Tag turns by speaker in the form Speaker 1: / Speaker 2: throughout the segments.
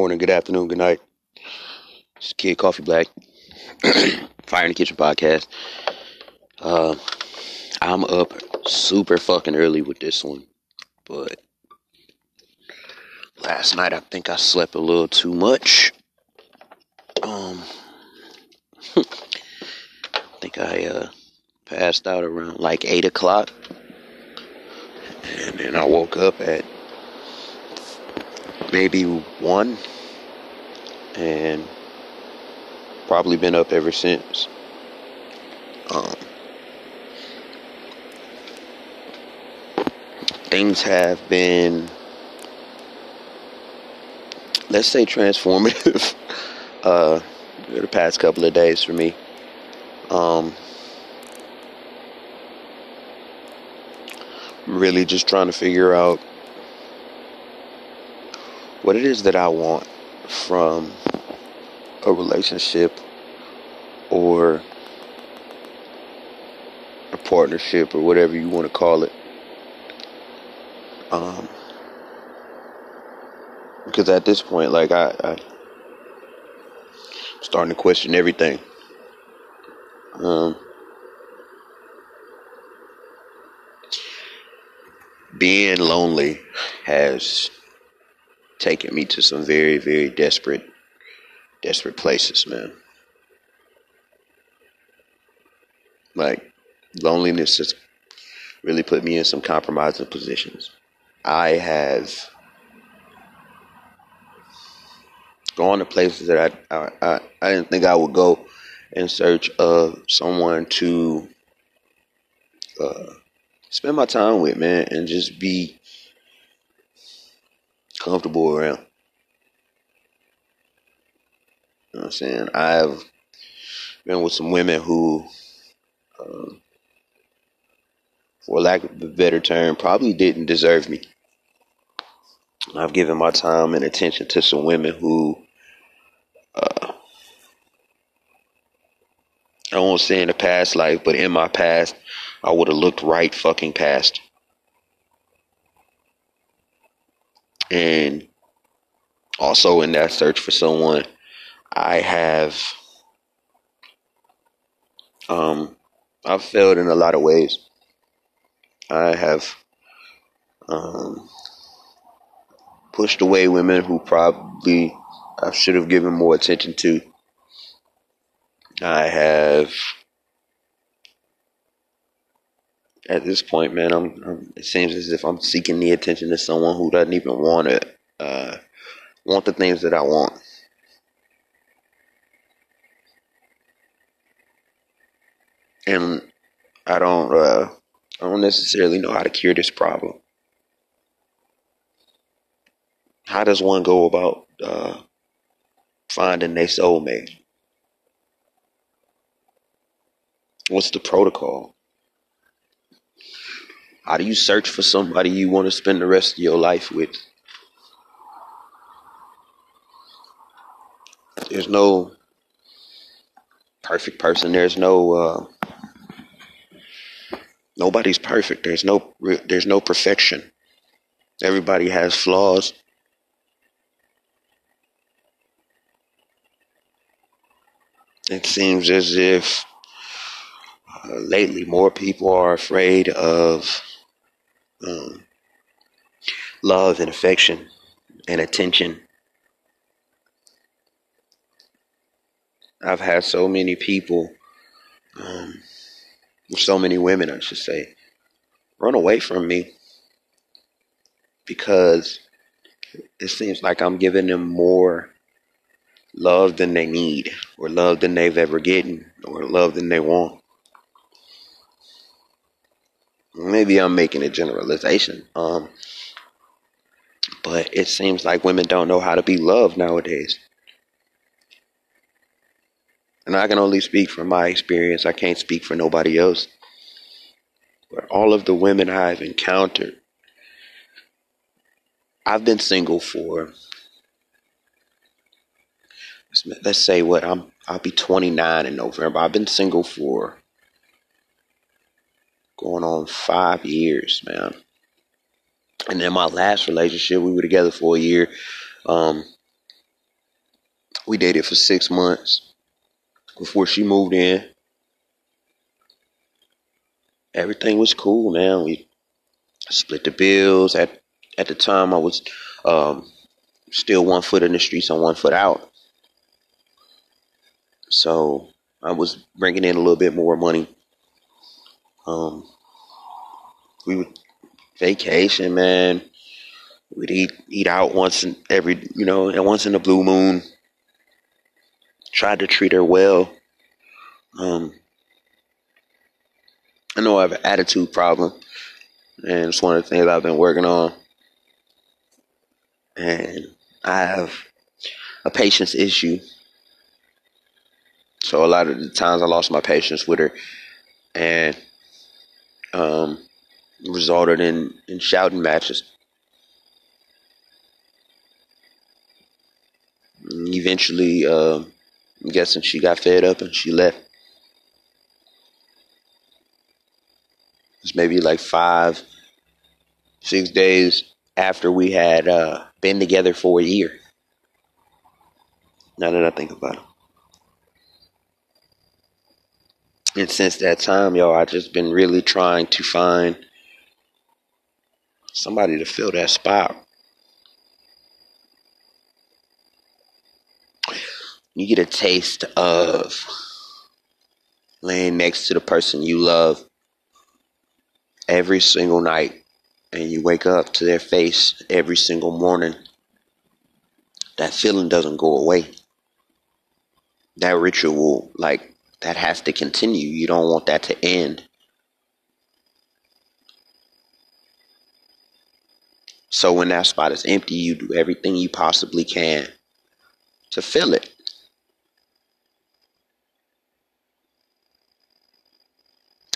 Speaker 1: Morning, good afternoon, good night. It's Kid Coffee Black, Fire in the Kitchen podcast. Uh, I'm up super fucking early with this one, but last night I think I slept a little too much. Um, I think I uh passed out around like eight o'clock, and then I woke up at maybe one, and probably been up ever since. Um, things have been, let's say, transformative uh, the past couple of days for me. Um, really just trying to figure out what it is that I want from a relationship or a partnership or whatever you want to call it. Um, because at this point, like I, I starting to question everything. Um, being lonely has taken me to some very, very desperate, desperate places, man. Like, loneliness has really put me in some compromising positions. I have gone to places that I, I, I, didn't think I would go in search of someone to uh, spend my time with, man, and just be comfortable around. You know what I'm saying? I've been with some women who, um, for lack of a better term, probably didn't deserve me. I've given my time and attention to some women who, uh, I won't say in the past life, but in my past, I would have looked right fucking past. And also in that search for someone, I have um I've failed in a lot of ways. I have um pushed away women who probably I should have given more attention to. I have at this point, man, I'm, I'm, It seems as if I'm seeking the attention of someone who doesn't even want to uh, want the things that I want. And I don't. Uh, I don't necessarily know how to cure this problem. How does one go about uh, finding their soulmate? What's the protocol? How do you search for somebody you want to spend the rest of your life with? There's no perfect person. There's no uh, nobody's perfect. There's no there's no perfection. Everybody has flaws. It seems as if lately more people are afraid of um, love and affection and attention. I've had so many people, um, so many women, I should say, run away from me because it seems like I'm giving them more love than they need, or love than they've ever gotten, or love than they want. Maybe I'm making a generalization, um, but it seems like women don't know how to be loved nowadays. And I can only speak from my experience. I can't speak for nobody else. But all of the women I've encountered, I've been single for let's say what I'm I'll be 29 in November. I've been single for going on 5 years, man. And then my last relationship, we were together for a year. Um we dated for 6 months before she moved in. Everything was cool, man. We split the bills. At at the time, I was um, still one foot in the streets and one foot out. So I was bringing in a little bit more money. Um, we would vacation, man. We'd eat eat out once in every, you know, and once in the blue moon tried to treat her well. Um, I know I have an attitude problem, and it's one of the things I've been working on. And I have a patience issue. So a lot of the times I lost my patience with her and um, resulted in, in shouting matches. Eventually, uh, I'm guessing she got fed up and she left. It was maybe like five, six days after we had uh, been together for a year. Now that I think about it. And since that time, y'all, I just been really trying to find somebody to fill that spot. you get a taste of laying next to the person you love every single night and you wake up to their face every single morning, that feeling doesn't go away. That ritual, like, that has to continue. You don't want that to end. So when that spot is empty, you do everything you possibly can to fill it.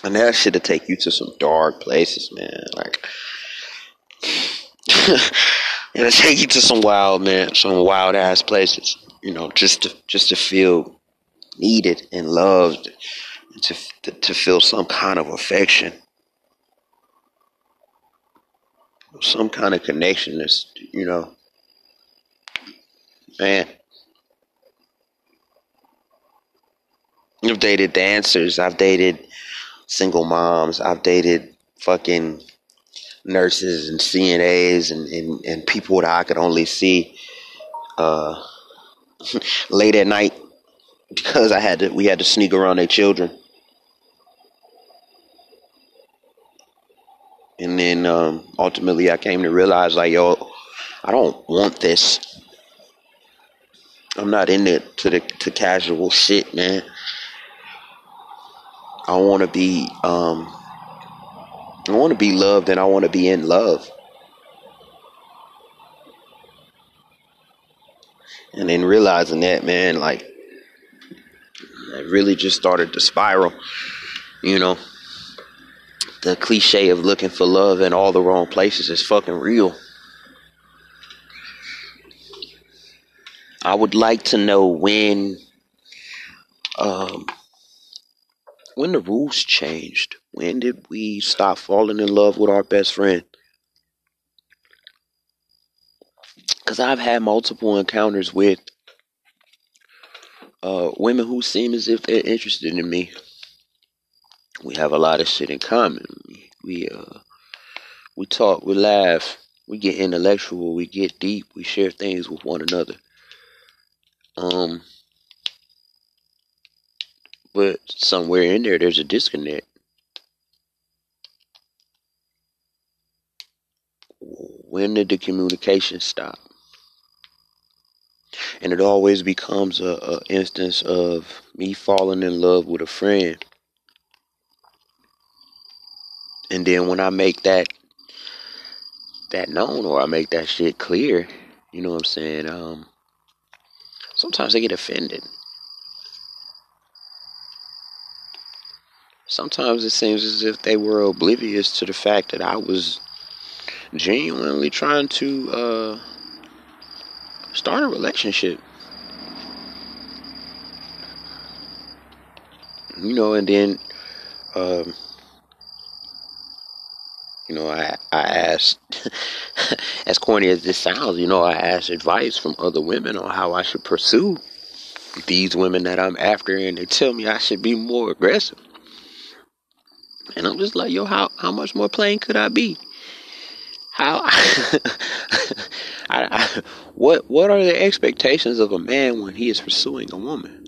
Speaker 1: And that shit'll take you to some dark places, man. Like it'll take you to some wild man, some wild ass places. You know, just to just to feel needed and loved, to to, feel some kind of affection, some kind of connection. That's you know, man. I've dated dancers. I've dated single moms. I've dated fucking nurses and CNAs and, and, and people that I could only see uh, late at night because I had to we had to sneak around their children. And then um, ultimately I came to realize like yo, I don't want this. I'm not into to the to casual shit, man. I want to be um, I want to be loved and I want to be in love. And then realizing that, man, like Really just started to spiral. You know, the cliche of looking for love in all the wrong places is fucking real. I would like to know when um, when the rules changed. When did we stop falling in love with our best friend? Because I've had multiple encounters with uh, women who seem as if they're interested in me. We have a lot of shit in common. We uh,
Speaker 2: we talk, we laugh, we get intellectual, we get deep, we share things with one another. Um, but somewhere in there, there's a disconnect. When did the communication stop? And it always becomes a, a instance of me falling in love with a friend. And then when I make that that known or I make that shit clear, you know what I'm saying? Um sometimes they get offended. Sometimes it seems as if they were oblivious to the fact that I was genuinely trying to uh, start a relationship. You know, and then, um, you know, I I asked, as corny as this sounds, you know, I asked advice from other women on how I should pursue these women that I'm after, and they tell me I should be more aggressive. And I'm just like, yo, how how much more plain could I be? How? I, I, what what are the expectations of a man when he is pursuing a woman?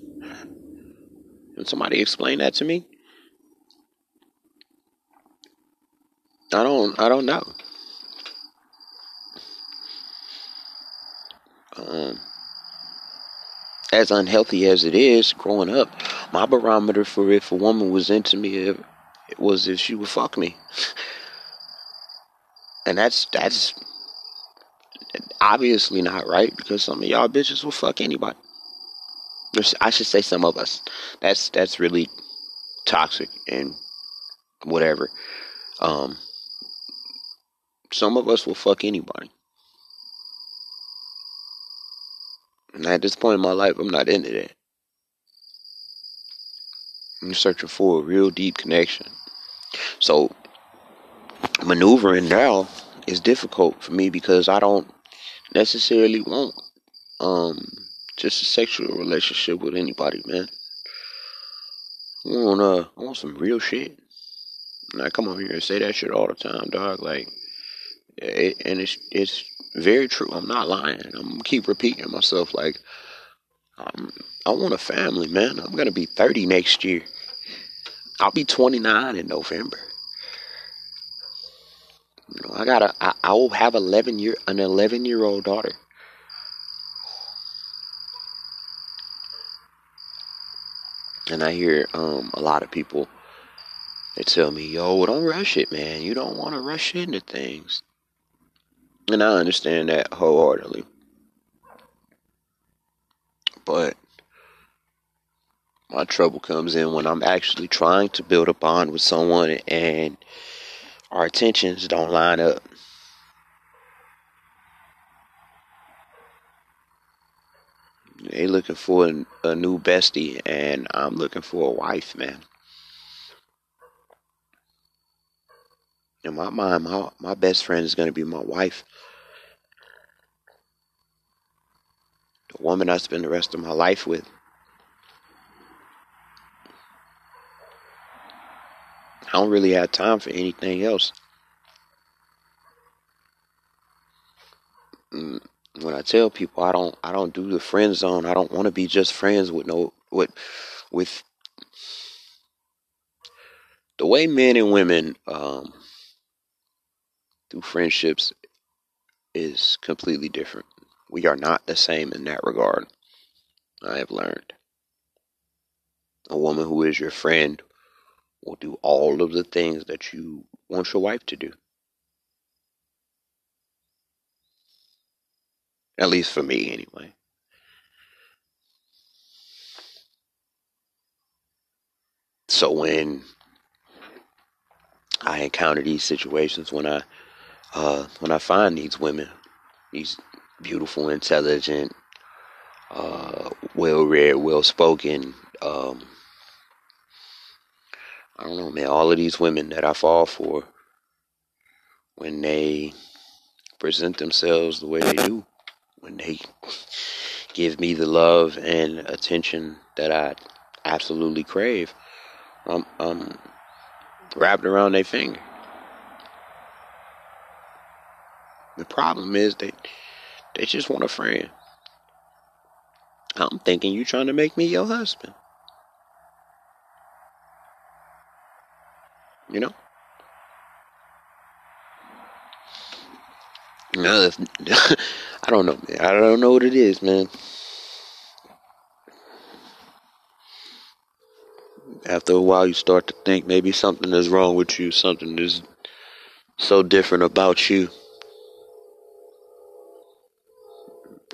Speaker 2: Can somebody explain that to me? I don't I don't know. Um, as unhealthy as it is, growing up, my barometer for if a woman was into me was if she would fuck me. And that's that's obviously not right because some of y'all bitches will fuck anybody. I should say some of us. That's that's really toxic and whatever. Um, some of us will fuck anybody. And at this point in my life, I'm not into that. I'm searching for a real deep connection. So maneuvering now is difficult for me because I don't necessarily want um just a sexual relationship with anybody, man. I want uh I want some real shit. And I come over here and say that shit all the time, dog. Like, it, and it's it's very true. I'm not lying. I'm keep repeating myself. Like, um, I want a family, man. I'm gonna be 30 next year. I'll be 29 in November. You know, I got a, I, I will have 11 year, an 11 year old daughter. And I hear um, a lot of people they tell me, yo, don't rush it, man. You don't want to rush into things. And I understand that wholeheartedly. But my trouble comes in when I'm actually trying to build a bond with someone and our attentions don't line up. They looking for a, new bestie, and I'm looking for a wife, man. In my mind, my, my best friend is going to be my wife. The woman I spend the rest of my life with. I don't really have time for anything else. Mm, when I tell people I don't I don't do the friend zone, I don't want to be just friends with no with with the way men and women um, do friendships is completely different. We are not the same in that regard. I have learned. A woman who is your friend will do all of the things that you want your wife to do. At least for me, anyway. So when I encounter these situations, when I uh, when I find these women, these beautiful, intelligent, uh, well-read, well-spoken, um, I don't know, man, all of these women that I fall for when they present themselves the way they do, when they give me the love and attention that I absolutely crave, I'm, I'm wrapped around their finger. The problem is they they just want a friend. I'm thinking you're trying to make me your husband. You know? No, I don't know. I don't know what it is, man. After a while, you start to think maybe something is wrong with you. Something is so different about you.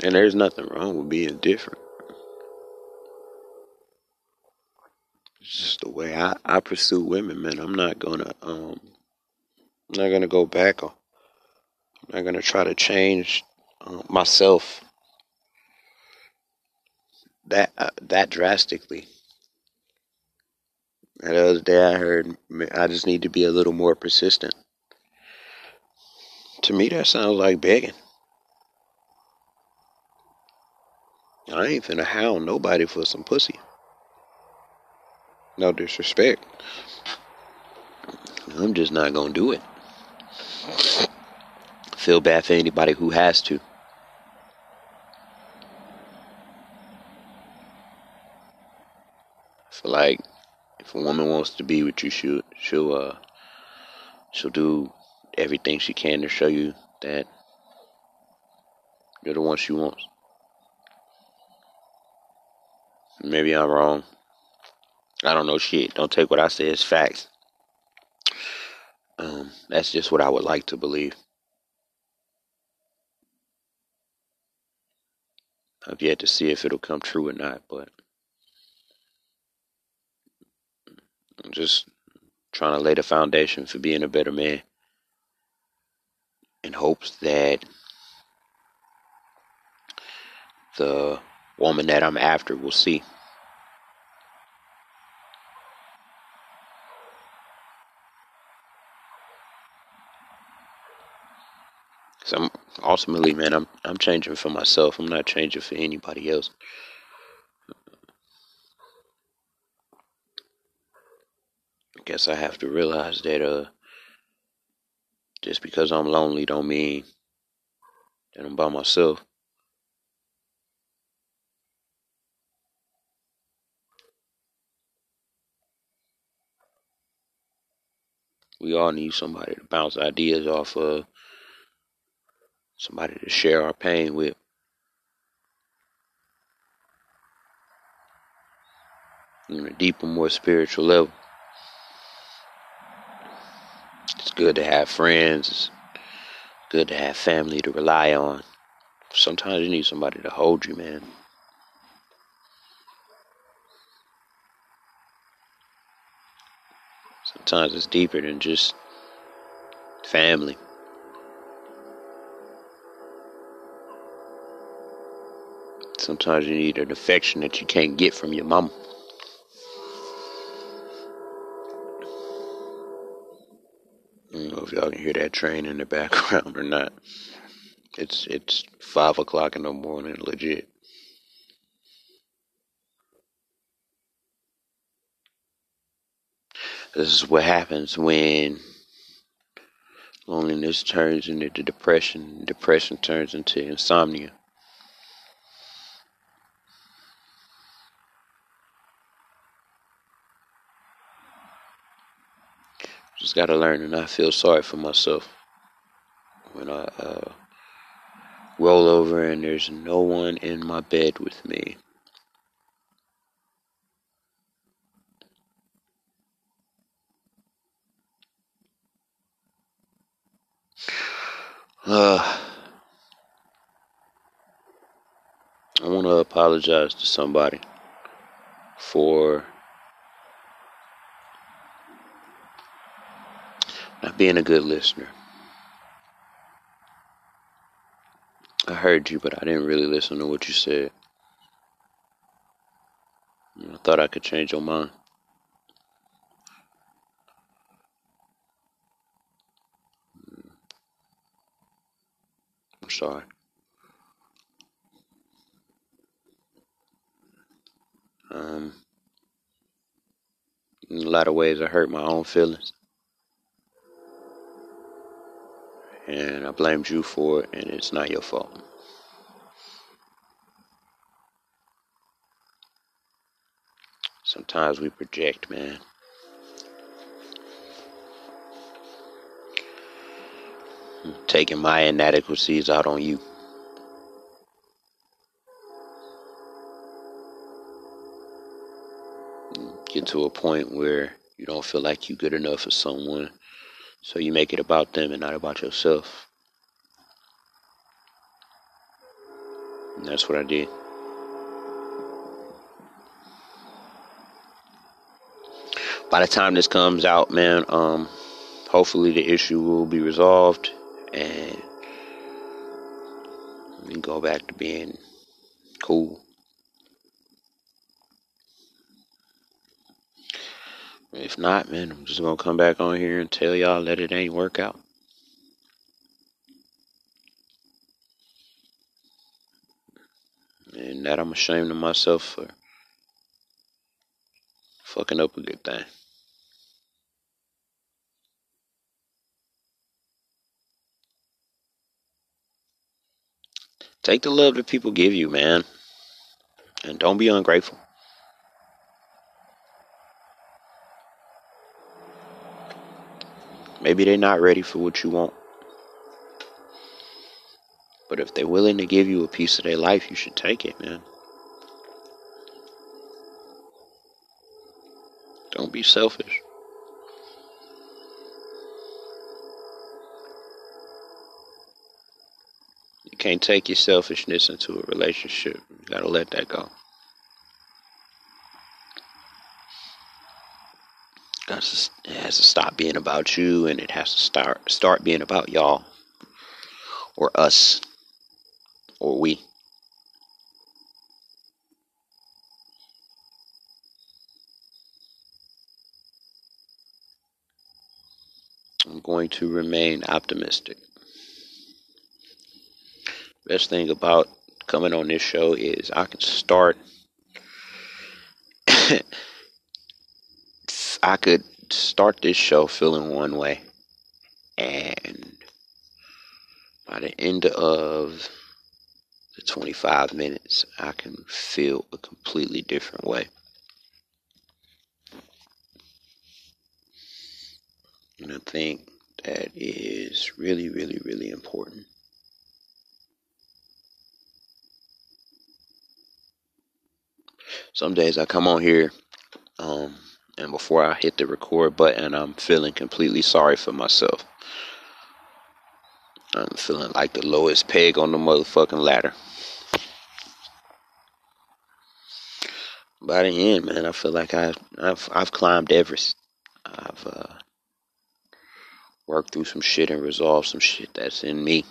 Speaker 2: And there's nothing wrong with being different. Just the way I, I pursue women, man. I'm not gonna um I'm not gonna go back. on I'm not gonna try to change uh, myself that uh, that drastically. And The other day, I heard I just need to be a little more persistent. To me, that sounds like begging. I ain't finna hound nobody for some pussy. No disrespect. I'm just not gonna do it. Feel bad for anybody who has to. Feel like if a woman wants to be with you, she'll she'll uh she'll do everything she can to show you that you're the one she wants. Maybe I'm wrong. I don't know shit. Don't take what I say as facts. Um, that's just what I would like to believe. I've yet to see if it'll come true or not, but I'm just trying to lay the foundation for being a better man in hopes that the woman that I'm after will see. I'm, ultimately, man, I'm I'm changing for myself. I'm not changing for anybody else. I guess I have to realize that uh, just because I'm lonely don't mean that I'm by myself. We all need somebody to bounce ideas off of, somebody to share our pain with. On a deeper, more spiritual level. It's good to have friends. It's good to have family to rely on. Sometimes you need somebody to hold you, man. Sometimes it's deeper than just family. Sometimes you need an affection that you can't get from your mom. I don't know if y'all can hear that train in the background or not. It's it's five o'clock in the morning, legit. This is what happens when loneliness turns into depression, depression turns into insomnia. Just gotta learn to not feel sorry for myself when I uh, roll over and there's no one in my bed with me. Uh, I want to apologize to somebody for not being a good listener. I heard you, but I didn't really listen to what you said. I thought I could change your mind. I'm sorry. Um, in a lot of ways, I hurt my own feelings. And I blamed you for it, and it's not your fault. Sometimes we project, man. taking my inadequacies out on you. Get to a point where you don't feel like you're good enough for someone, so you make it about them and not about yourself. And that's what I did. By the time this comes out, man, um, hopefully the issue will be resolved and we go back to being cool. If not, man, I'm just gonna come back on here and tell y'all that it ain't work out. And that I'm ashamed of myself for fucking up a good thing. Take the love that people give you, man. And don't be ungrateful. Maybe they're not ready for what you want. But if they're willing to give you a piece of their life, you should take it, man. Don't be selfish. You can't take your selfishness into a relationship. You gotta let that go. It has to stop being about you, and it has to start start being about y'all, or us, or we. I'm going to remain optimistic. Best thing about coming on this show is I can start. I could start this show feeling one way, and by the end of the 25 minutes, I can feel a completely different way. And I think that is really, really, really important. some days I come on here, um, and before I hit the record button, I'm feeling completely sorry for myself. I'm feeling like the lowest peg on the motherfucking ladder. By the end, man, I feel like I, I've I've climbed Everest. I've uh, worked through some shit and resolved some shit that's in me.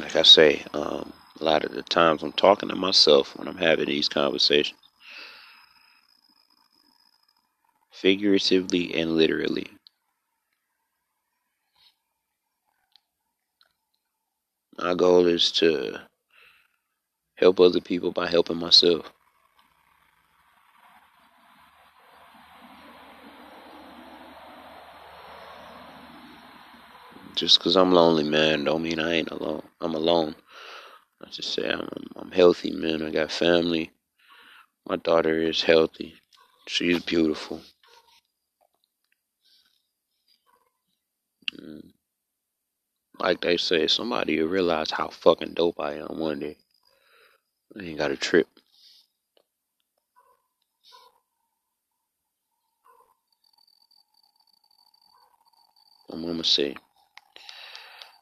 Speaker 2: like I say, um, a lot of the times I'm talking to myself when I'm having these conversations, figuratively and literally. My goal is to help other people by helping myself. Just because I'm lonely, man, don't mean I ain't alone. I'm alone. I just say I'm, I'm healthy, man. I got family. My daughter is healthy. She's beautiful. And like they say, somebody will realize how fucking dope I am one day. I ain't got a trip. My mama say.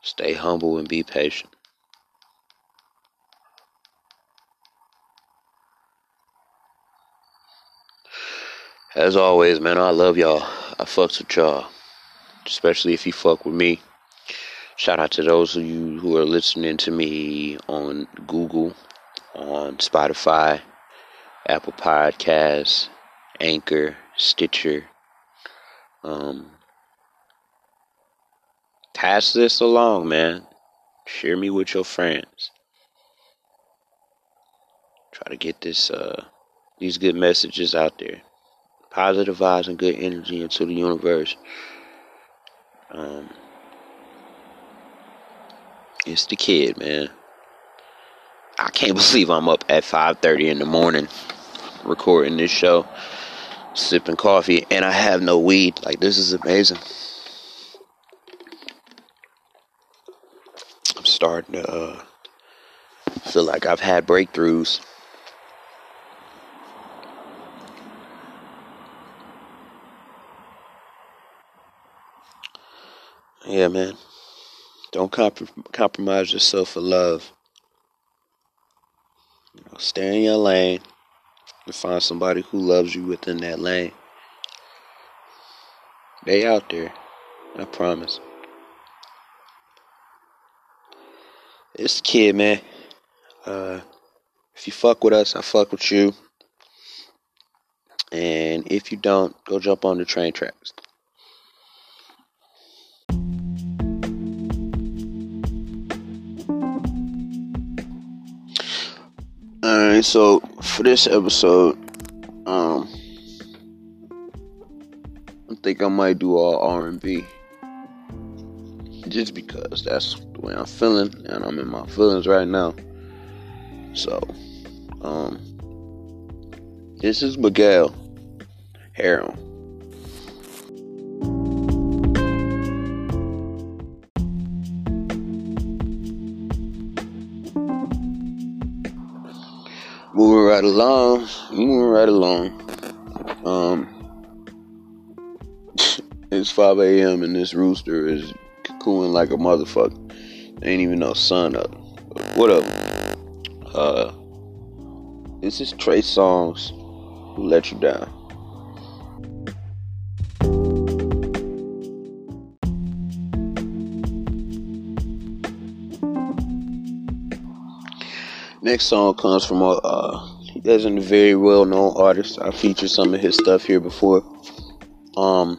Speaker 2: Stay humble and be patient. As always, man, I love y'all. I fucks with y'all. Especially if you fuck with me. Shout out to those of you who are listening to me on Google, on Spotify, Apple Podcasts, Anchor, Stitcher, um, Pass this along, man. Share me with your friends. Try to get this uh these good messages out there. Positive vibes and good energy into the universe. Um, it's the kid, man. I can't believe I'm up at 5:30 in the morning recording this show, sipping coffee, and I have no weed. Like this is amazing. I'm starting to uh, feel like I've had breakthroughs. Yeah, man. Don't comp- compromise yourself for love. You know, stay in your lane and find somebody who loves you within that lane. They out there. I promise. It's kid, man. Uh, if you fuck with us, I fuck with you. And if you don't, go jump on the train tracks. So for this episode, um I think I might do all R and B. Just because that's the way I'm feeling and I'm in my feelings right now. So um this is Miguel Heron. Right along, moving right along. Um, it's 5 a.m. and this rooster is cooing like a motherfucker. Ain't even no sun up. What up? Uh, this is Trey Songz who let you down. Next song comes from a uh, he isn't a very well known artist. I featured some of his stuff here before. Um,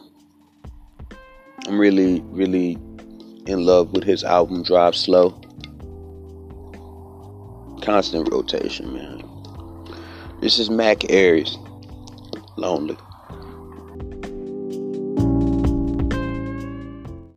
Speaker 2: I'm really, really in love with his album Drive Slow. Constant rotation, man. This is Mac Ayres, Lonely.